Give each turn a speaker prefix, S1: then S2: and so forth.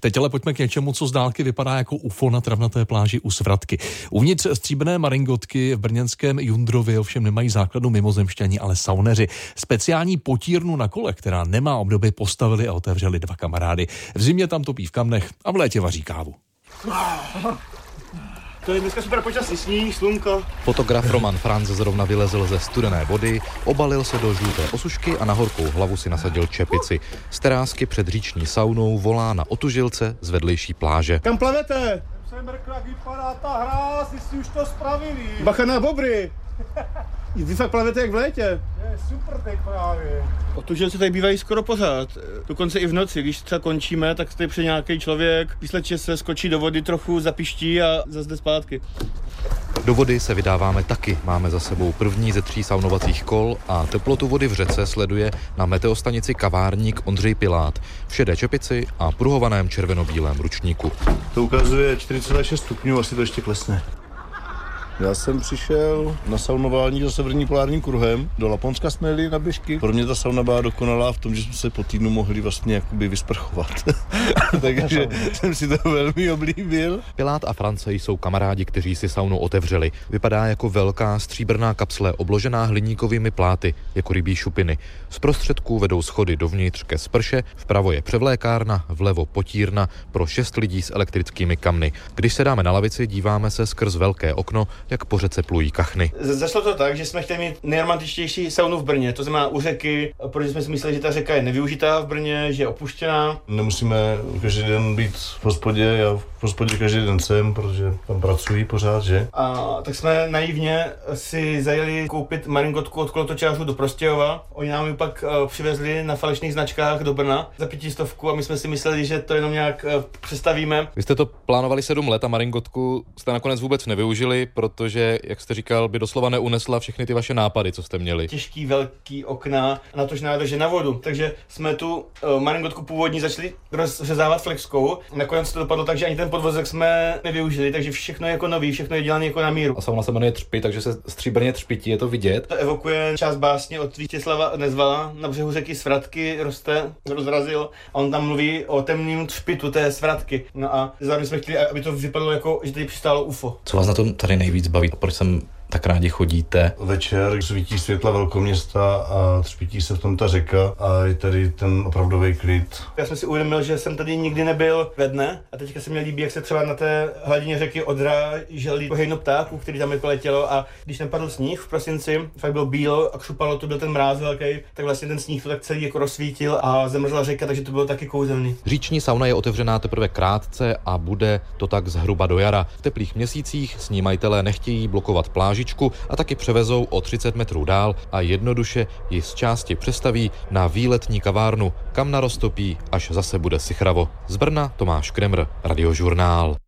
S1: Teď ale pojďme k něčemu, co z dálky vypadá jako UFO na travnaté pláži u Svratky. Uvnitř stříbrné maringotky v brněnském Jundrově ovšem nemají základu mimozemšťani, ale sauneři. Speciální potírnu na kole, která nemá obdoby, postavili a otevřeli dva kamarády. V zimě tam topí v kamnech a v létě vaří kávu.
S2: To je dneska super počasí, sníh, slunko.
S3: Fotograf Roman Franz zrovna vylezl ze studené vody, obalil se do žluté osušky a na horkou hlavu si nasadil čepici. Z terásky před říční saunou volá na otužilce z vedlejší pláže.
S2: Kam plavete?
S4: Jsem mrkl, jak vypadá ta hra, si už to spravili.
S2: Bacha na bobry. Vy fakt plavete jak v létě.
S4: Je super teď právě.
S2: Otužilci tady bývají skoro pořád. Dokonce i v noci, když třeba končíme, tak tady přijde nějaký člověk, vysleče se, skočí do vody, trochu zapiští a zase zpátky.
S3: Do vody se vydáváme taky. Máme za sebou první ze tří saunovacích kol a teplotu vody v řece sleduje na meteostanici kavárník Ondřej Pilát v šedé čepici a pruhovaném červenobílém ručníku.
S5: To ukazuje 4,6 stupňů, asi to ještě klesne. Já jsem přišel na saunování za severní polárním kruhem. Do Laponska jsme jeli na běžky. Pro mě ta sauna byla dokonalá v tom, že jsme se po týdnu mohli vlastně jakoby vysprchovat. Takže jsem si to velmi oblíbil.
S3: Pilát a France jsou kamarádi, kteří si saunu otevřeli. Vypadá jako velká stříbrná kapsle obložená hliníkovými pláty, jako rybí šupiny. Z prostředků vedou schody dovnitř ke sprše, vpravo je převlékárna, vlevo potírna pro šest lidí s elektrickými kamny. Když se dáme na lavici, díváme se skrz velké okno, jak po řece plují kachny.
S2: Zašlo to tak, že jsme chtěli mít nejromantičtější saunu v Brně, to znamená u řeky, protože jsme si mysleli, že ta řeka je nevyužitá v Brně, že je opuštěná.
S5: Nemusíme každý den být v hospodě, já v hospodě každý den jsem, protože tam pracuji pořád, že?
S2: A tak jsme naivně si zajeli koupit maringotku od kolotočářů do Prostějova. Oni nám ji pak uh, přivezli na falešných značkách do Brna za pětistovku a my jsme si mysleli, že to jenom nějak uh, přestavíme.
S3: Vy jste to plánovali sedm let a maringotku jste nakonec vůbec nevyužili, protože, jak jste říkal, by doslova neunesla všechny ty vaše nápady, co jste měli.
S2: Těžký, velký okna, na tož nádrže na vodu. Takže jsme tu uh, maringotku původní začali rozřezávat flexkou. Nakonec to dopadlo tak, že ani ten podvozek jsme nevyužili, takže všechno je jako nový, všechno je dělané jako na míru.
S3: A sauna se jmenuje Třpy, takže se stříbrně třpití, je to vidět.
S2: To evokuje část básně od Vítězslava Nezvala. Na břehu řeky Svratky roste, rozrazil a on tam mluví o temném třpitu té Svratky. No a zároveň jsme chtěli, aby to vypadalo jako, že tady přistálo UFO.
S3: Co vás na tom tady nejvíc baví? Proč jsem tak rádi chodíte.
S5: Večer svítí světla velkoměsta a třpítí se v tom ta řeka a je tady ten opravdový klid.
S2: Já jsem si uvědomil, že jsem tady nikdy nebyl ve dne a teďka se mi líbí, jak se třeba na té hladině řeky odráželi hejno ptáků, který tam jako letělo a když nepadl sníh v prosinci, fakt bylo bílo a křupalo, to byl ten mráz velký, tak vlastně ten sníh to tak celý jako rozsvítil a zemrzla řeka, takže to bylo taky kouzelný.
S3: Říční sauna je otevřená teprve krátce a bude to tak zhruba do jara. V teplých měsících s ní majitelé nechtějí blokovat pláž Žičku a taky převezou o 30 metrů dál a jednoduše ji z části přestaví na výletní kavárnu, kam narostopí, až zase bude sichravo. Z Brna Tomáš Kremr, Radiožurnál.